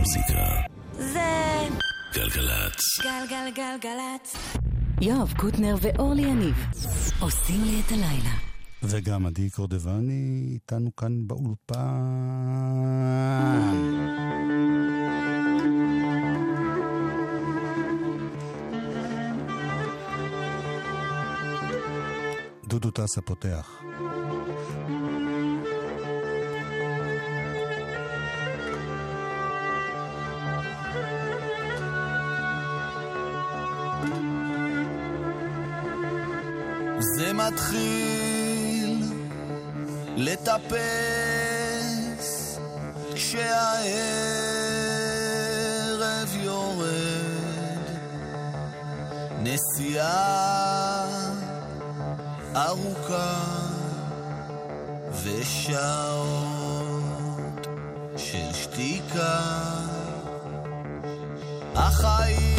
המוזיקה. זה גלגלצ. גלגלגלגלצ. יואב קוטנר ואורלי יניב עושים לי את הלילה. וגם עדי קורדבני איתנו כאן באולפן. דודו טסה פותח. זה מתחיל לטפס כשהערב יורד. נסיעה ארוכה ושעות של שתיקה. החיים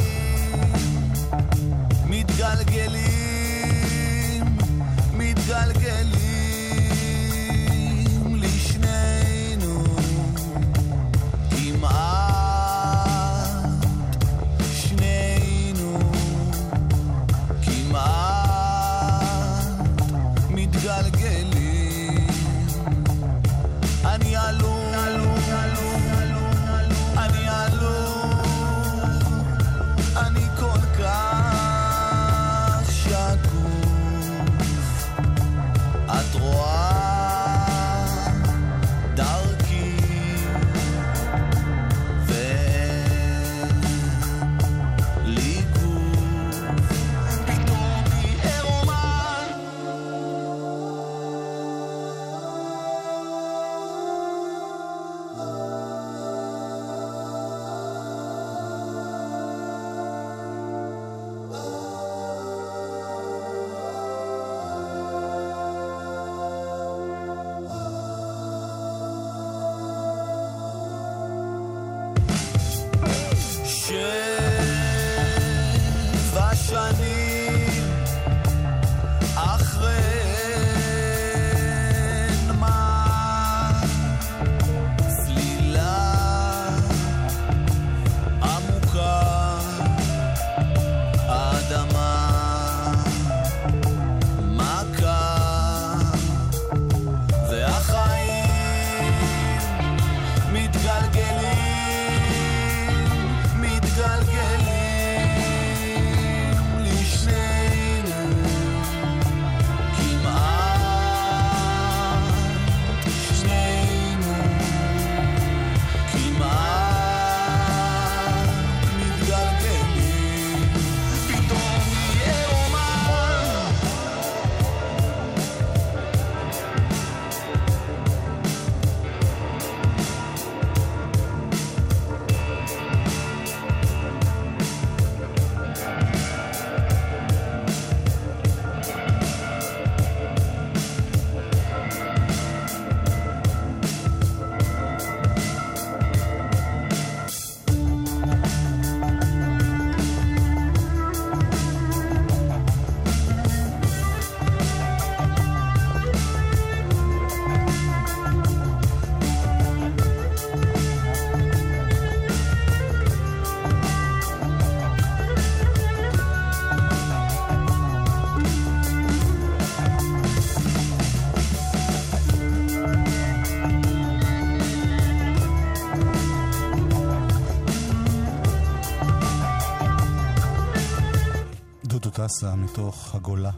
טסה מתוך הגולה.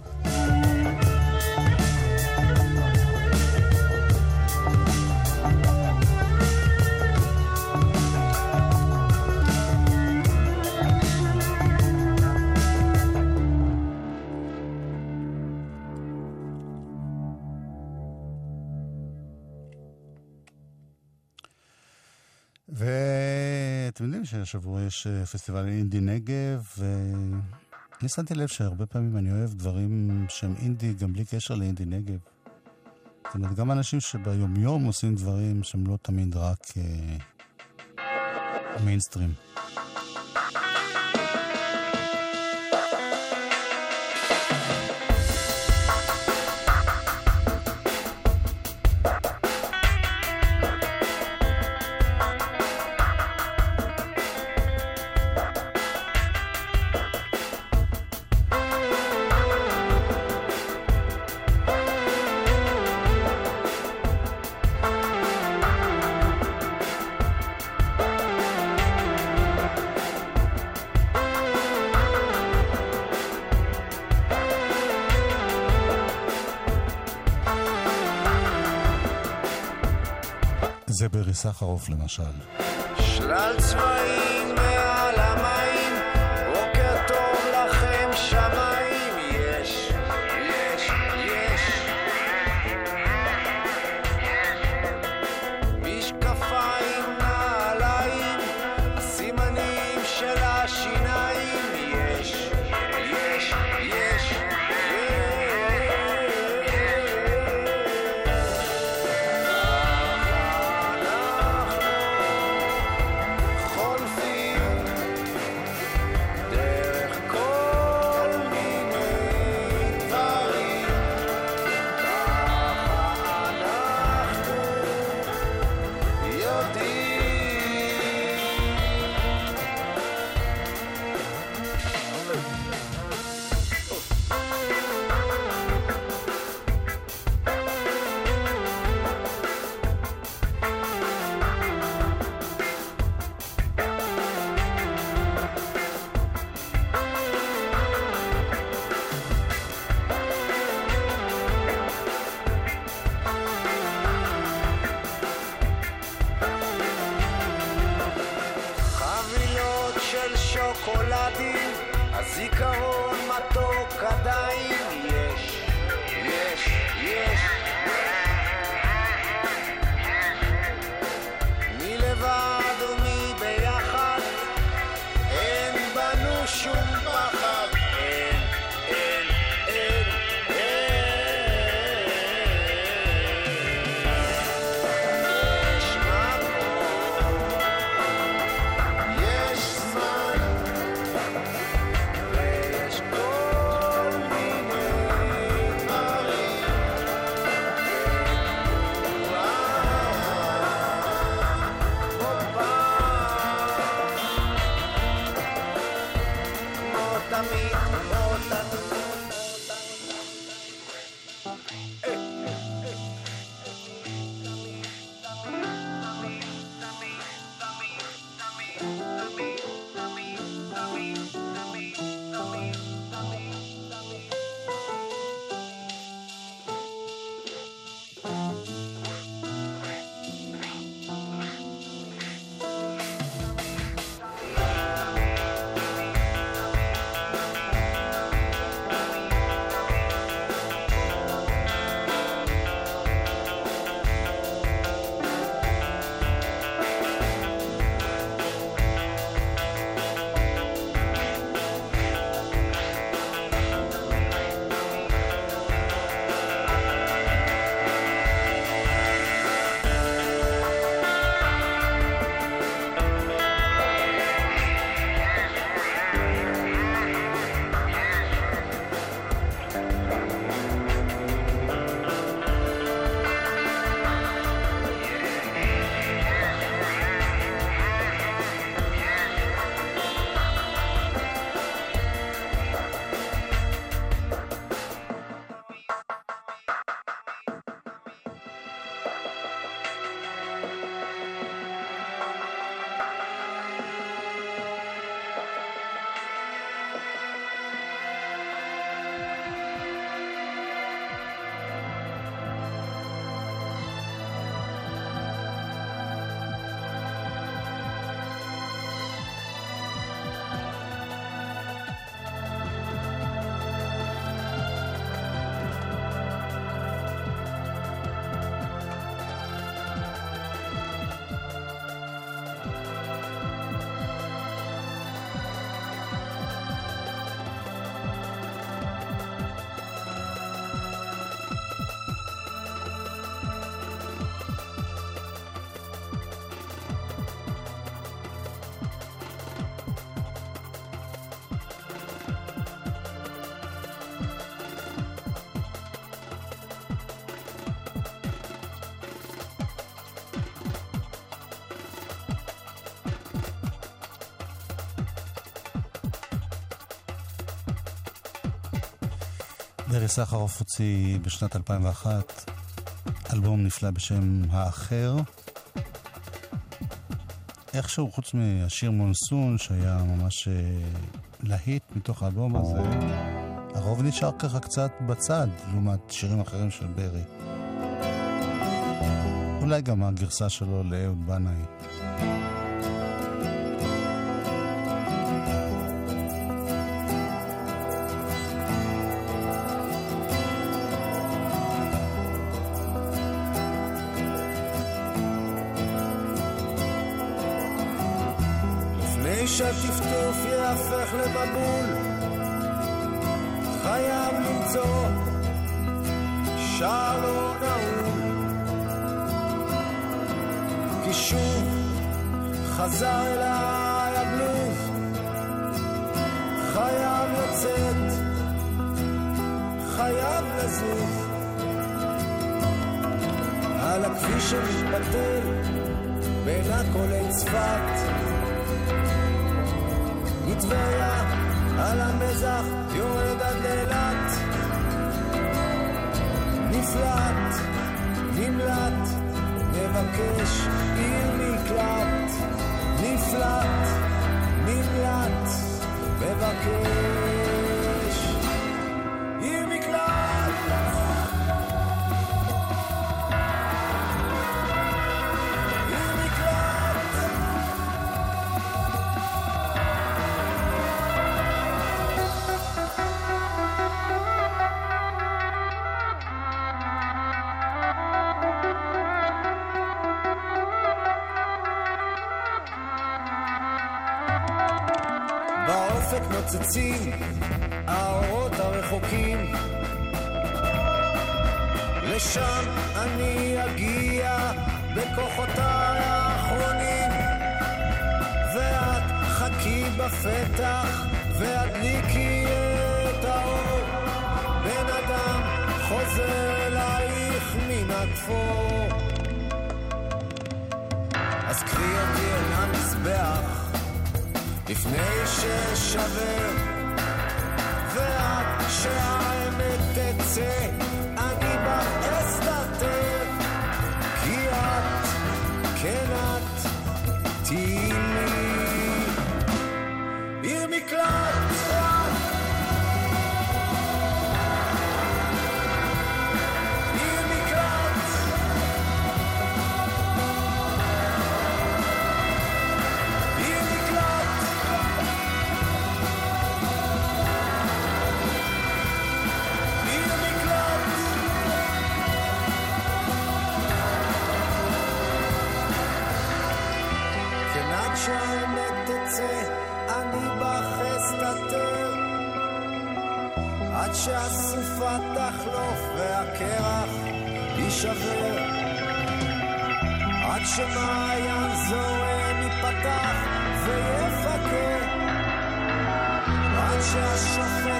ואתם יודעים שהשבוע יש אה, פסטיבל אינדי נגב, ואני שמתי לב שהרבה פעמים אני אוהב דברים שהם אינדי גם בלי קשר לאינדי נגב. זאת אומרת, גם אנשים שביומיום עושים דברים שהם לא תמיד רק אה, מיינסטרים. זה ברי סחרוף למשל. שלל צבעים מעל הזיכרון מתוק עדיין ברי סחרוף הוציא בשנת 2001 אלבום נפלא בשם האחר. איכשהו, חוץ מהשיר מונסון, שהיה ממש אה, להיט מתוך האלבום הזה, הרוב נשאר ככה קצת בצד, לעומת שירים אחרים של ברי. אולי גם הגרסה שלו לאהוד בנאי. נפלט, נמלט, מבקש עיר מקלט נפלט, נמלט, מבקש באופק נוצצים האורות הרחוקים. לשם אני אגיע בכוחותיי האחרונים. ואת חכי בפתח והדליקי את האור. בן אדם חוזר אלייך מן התפור. אז קחי אותי אל המזבח לפני ששבר ועד שהאמת תצא אני בך אסתתר כי את, כן את, תהיי שהסופה תחלוף והקרח יישבר. עד שמעיין זורם ייפתח ויפקד עד שהשופט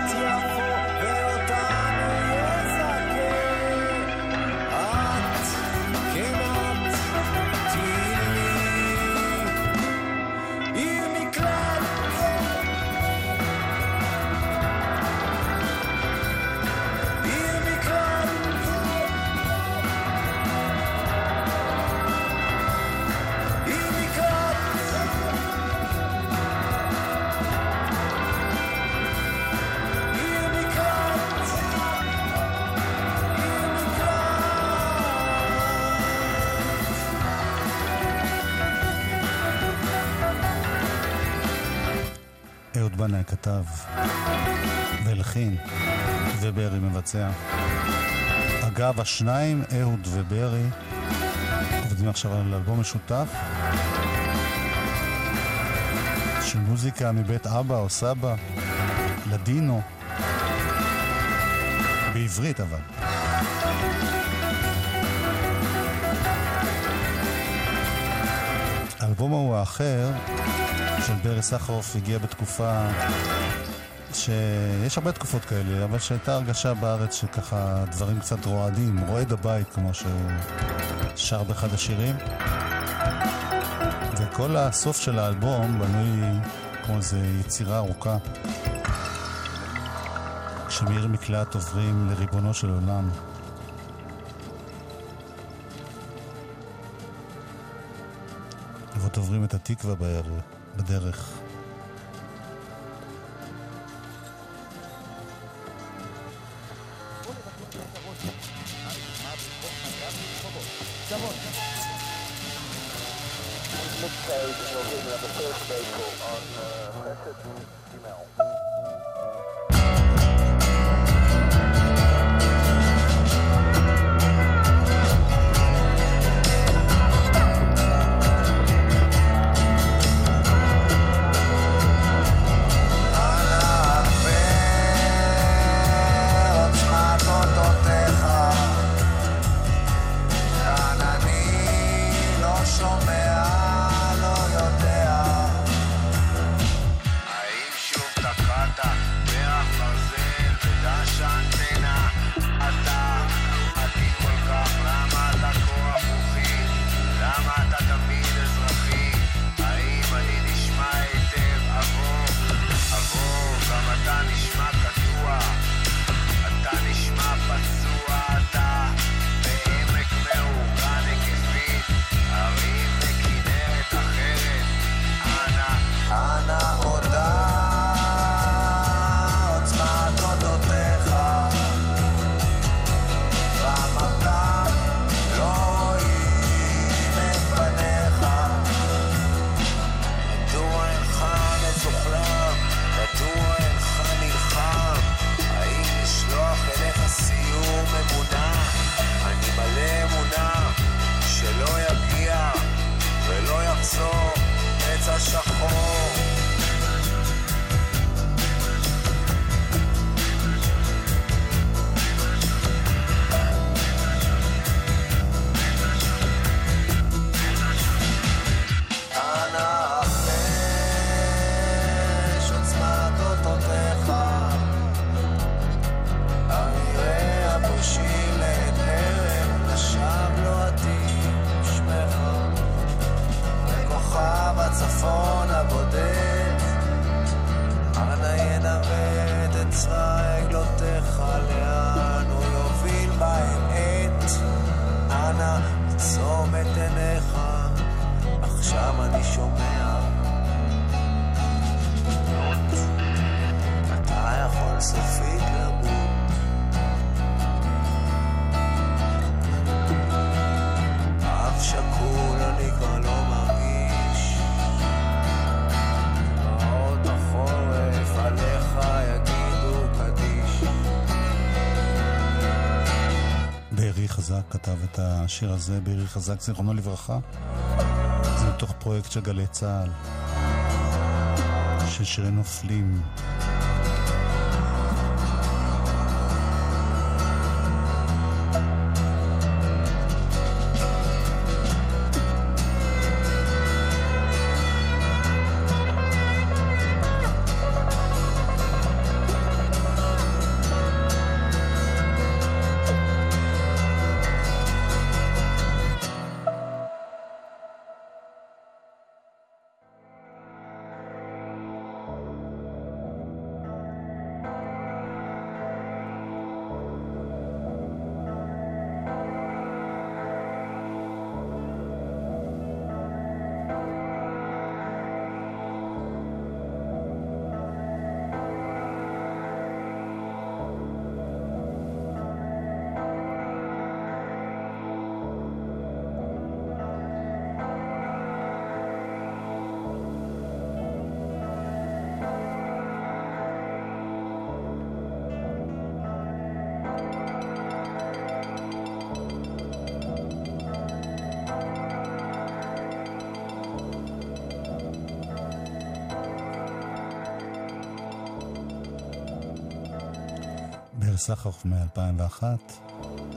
כתב והלחין, וברי מבצע. אגב, השניים, אהוד וברי, עובדים עכשיו על אלבום משותף של מוזיקה מבית אבא או סבא, לדינו, בעברית אבל. האלבום ההוא האחר של ברי סחרוף הגיע בתקופה שיש הרבה תקופות כאלה, אבל שהייתה הרגשה בארץ שככה דברים קצת רועדים, רועד הבית כמו שהוא שר באחד השירים. וכל הסוף של האלבום בנוי כמו איזו יצירה ארוכה. כשמעיר מקלט עוברים לריבונו של עולם. פשוט עוברים את התקווה בדרך. Midday, we'll השיר הזה בעירי חזק, זיכרונו לברכה. זה מתוך פרויקט של גלי צה"ל, של שירי נופלים. סחרוף מ-2001.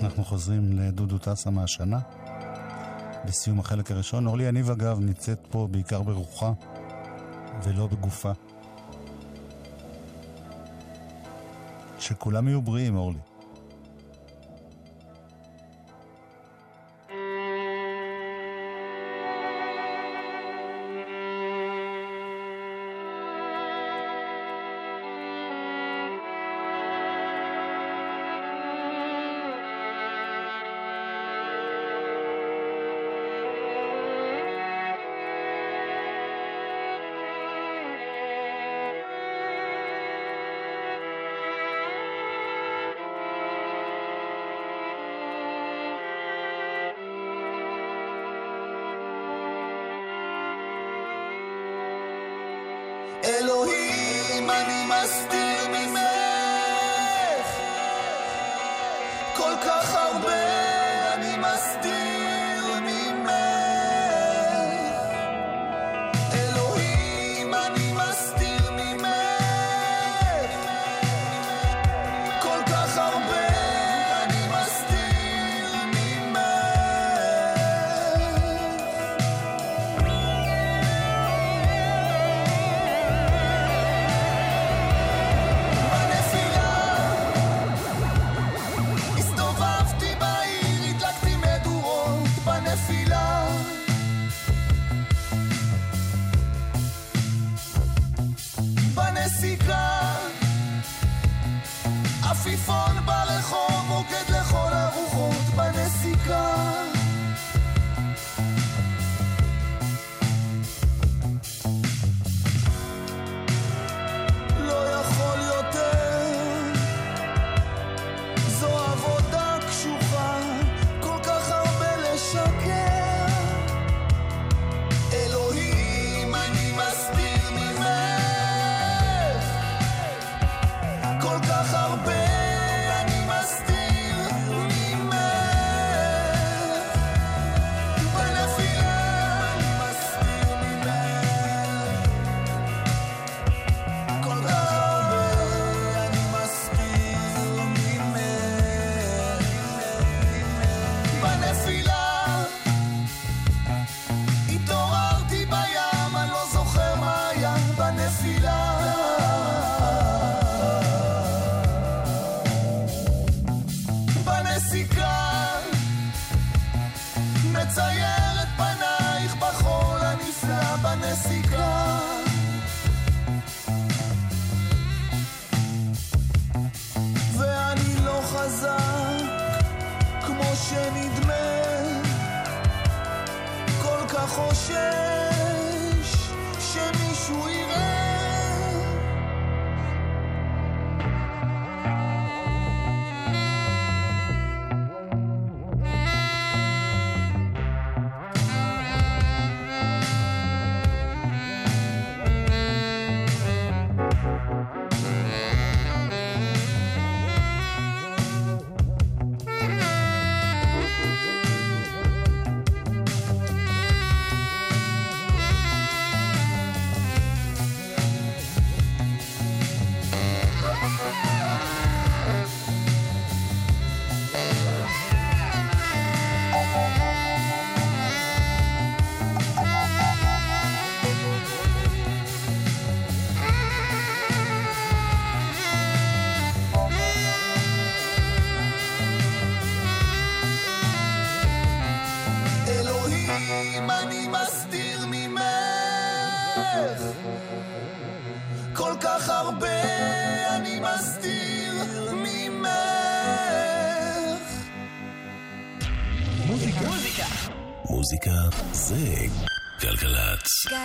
אנחנו חוזרים לדודו טסה מהשנה. בסיום החלק הראשון. אורלי יניב אגב נמצאת פה בעיקר ברוחה ולא בגופה. שכולם יהיו בריאים, אורלי. just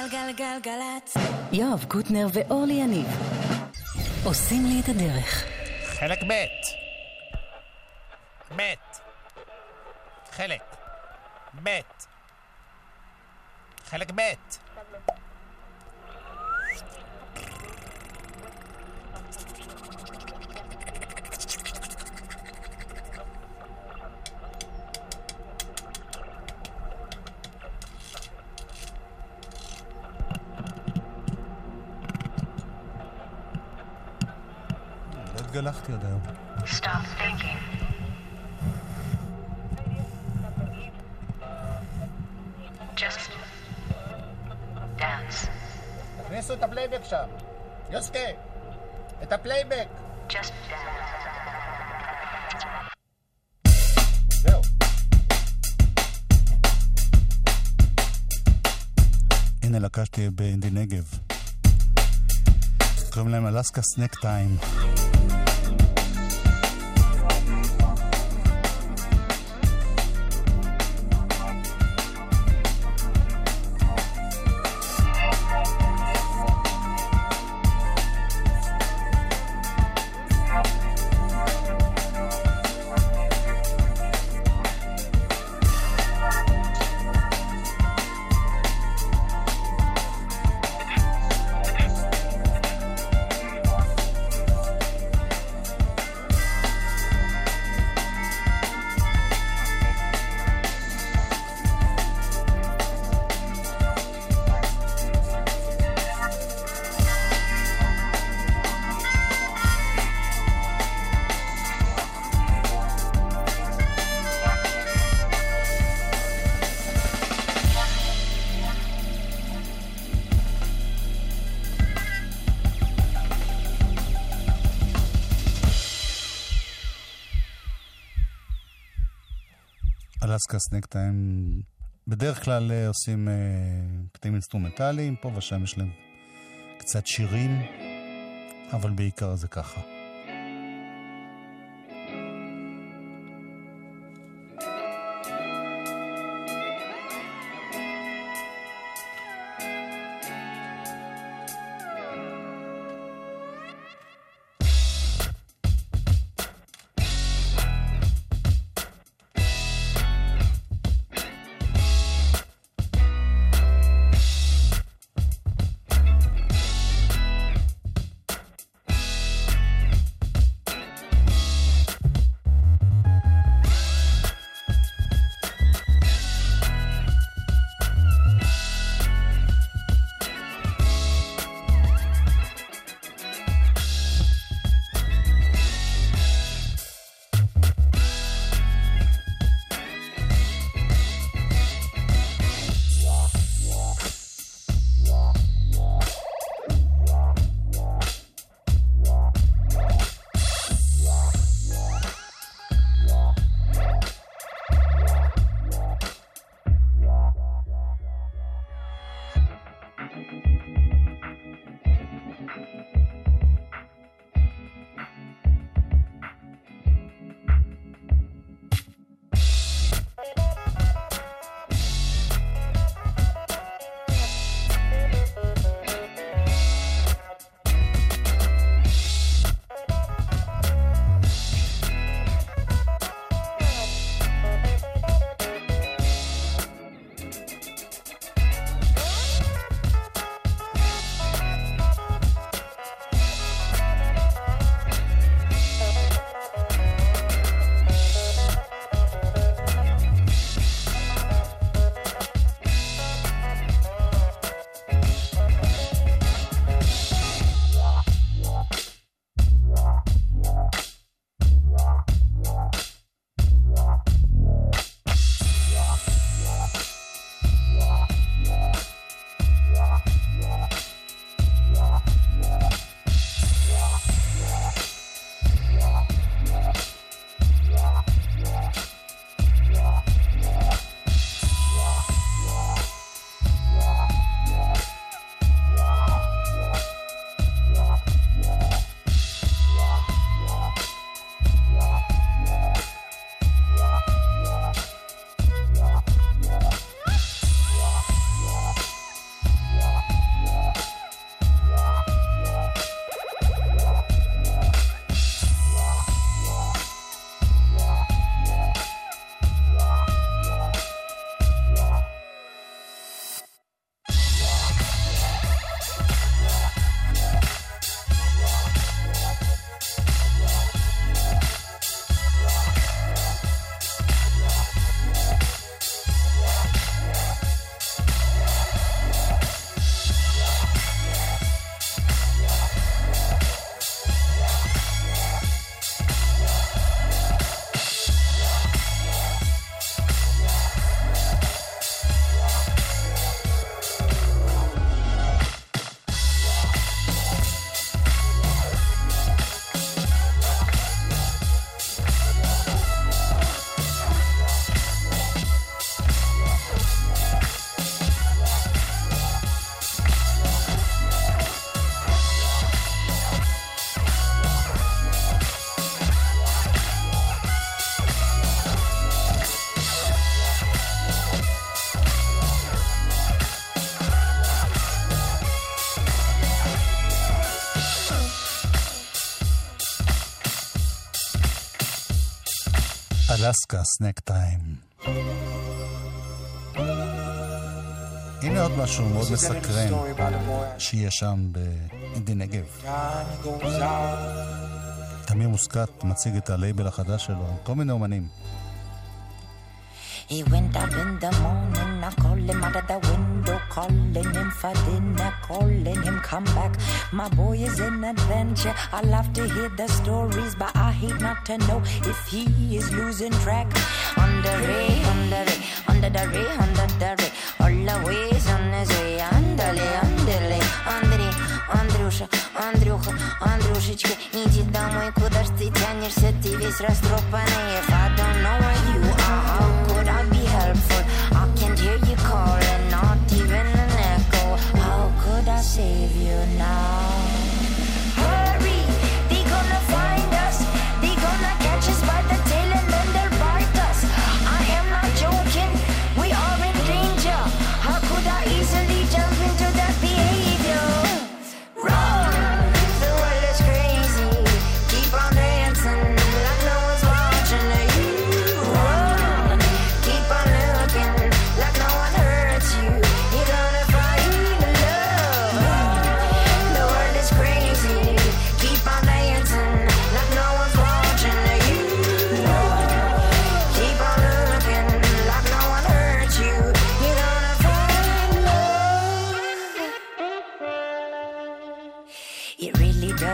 גלגלגלגלצ. יואב קוטנר ואורלי יניב עושים לי את הדרך. חלק ב' ב' חלק. ב' חלק ב' עם אלסקה סנק טיים. Alaska Snack Time בדרך כלל אה, עושים אה, קטעים אינסטרומנטליים, פה ושם יש להם קצת שירים, אבל בעיקר זה ככה. אלסקה, סנק טיים. הנה עוד משהו מאוד מסקרן שיהיה שם באינדי נגב. תמיר מוסקת מציג את הלייבל החדש שלו, כל מיני אומנים. He went out in the morning, I called him out of the window, calling him for dinner, calling him come back. My boy is in adventure. I love to hear the stories, but I hate not to know if he is losing track. Under it, under it, under the ray, under the ray, all the ways on his way. Andale, andale, Андрей, Андрюша, Андрюха, Андрюшечка, иди домой, куда ж ты тянешься, ты весь растрепанный. If I don't know where you are,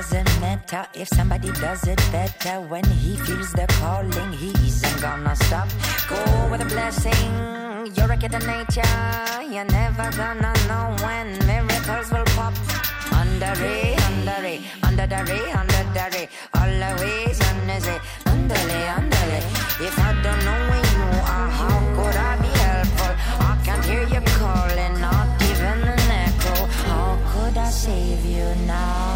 Doesn't matter if somebody does it better when he feels the calling. He isn't gonna stop. Go with a blessing. You're a kid of nature. You're never gonna know when miracles will pop. Under it, under it, under the ray, under the ray. All Always under it, under it, under it. If I don't know where you are, how could I be helpful? I can't hear you calling, not even an echo. How could I save you now?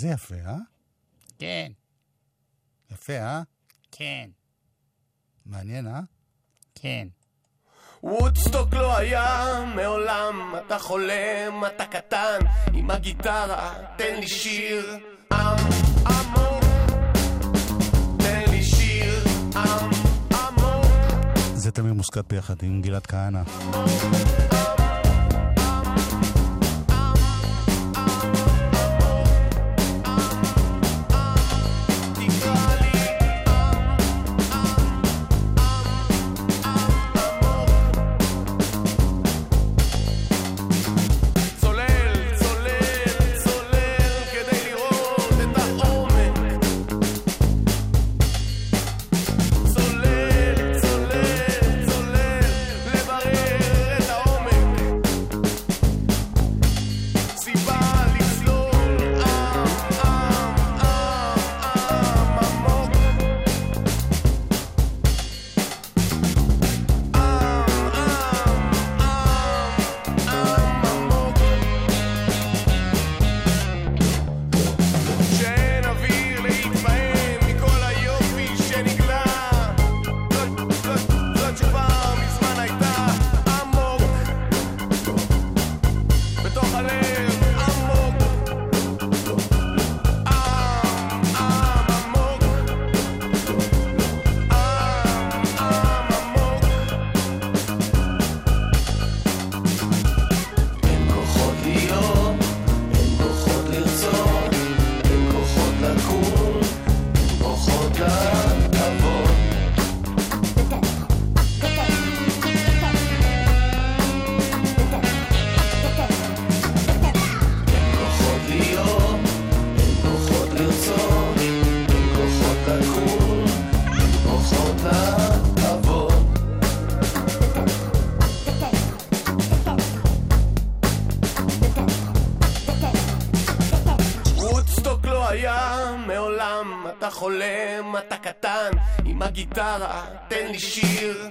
איזה יפה, אה? כן, יפה, אה? כן, מעניין, אה? כן. וודסטוק לא היה מעולם, אתה חולם, אתה קטן, עם הגיטרה, תן לי שיר, עם עמוק, תן לי שיר, עם עמוק. זה תמיר מוסקת ביחד עם גלעד כהנא. חולם, אתה קטן, עם הגיטרה, תן לי שיר,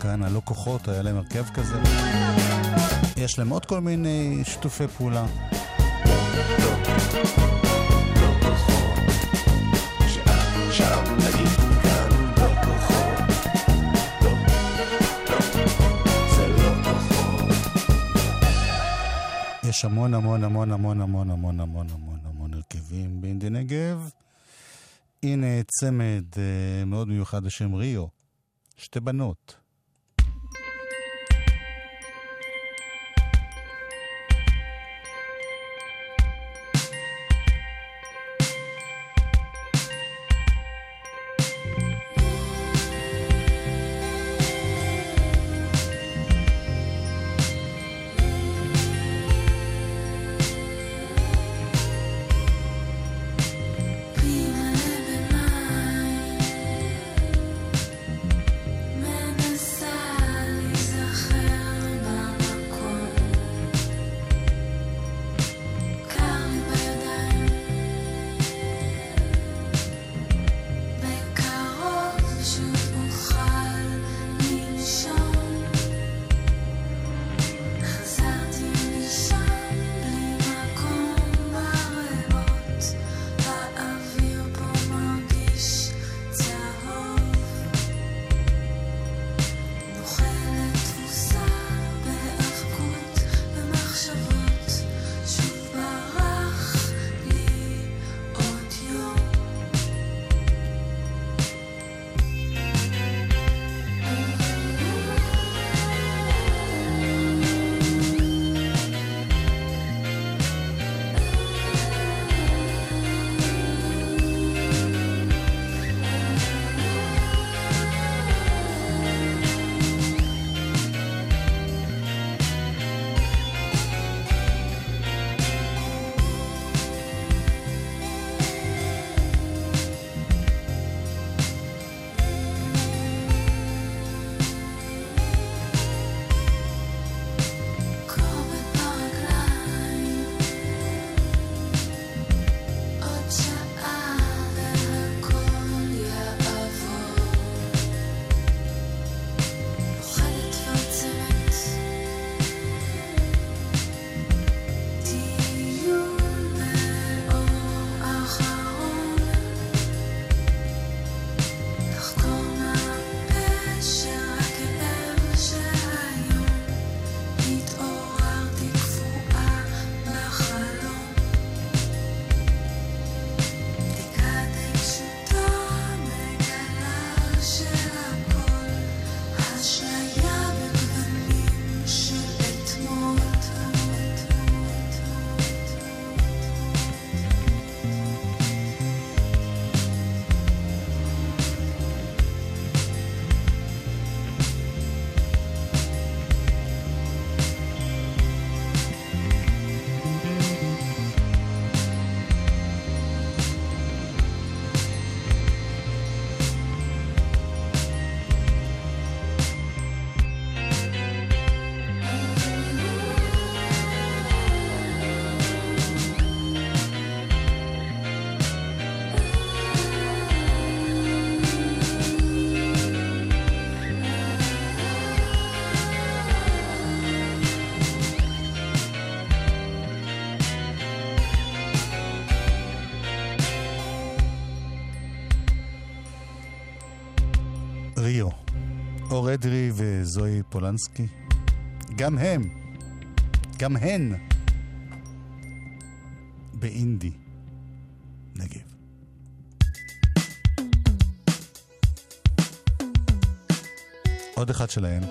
ביחד עם גלעד כהנא, לא כוחות, היה להם הרכב כזה. יש להם עוד כל מיני שיתופי פעולה. יש המון המון המון המון המון המון המון המון המון הרכבים באינדי נגב. הנה צמד uh, מאוד מיוחד בשם ריו, שתי בנות. אדרי וזוהי פולנסקי. גם הם, גם הן, באינדי נגב. עוד אחד שלהם.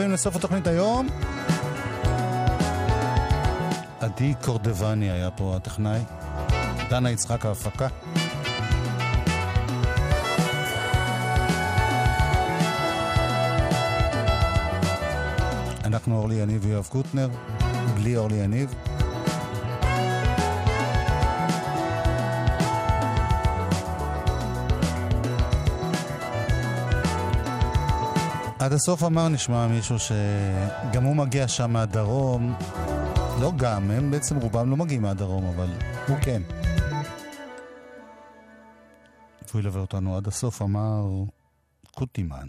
מקווים לסוף התוכנית היום. עדי קורדבני היה פה הטכנאי. דנה יצחק ההפקה. אנחנו אורלי יניב ויואב קוטנר, בלי אורלי יניב. עד הסוף אמר נשמע מישהו שגם הוא מגיע שם מהדרום. לא גם, הם בעצם רובם לא מגיעים מהדרום, אבל הוא כן. והוא ילווה אותנו עד הסוף, אמר קוטימן.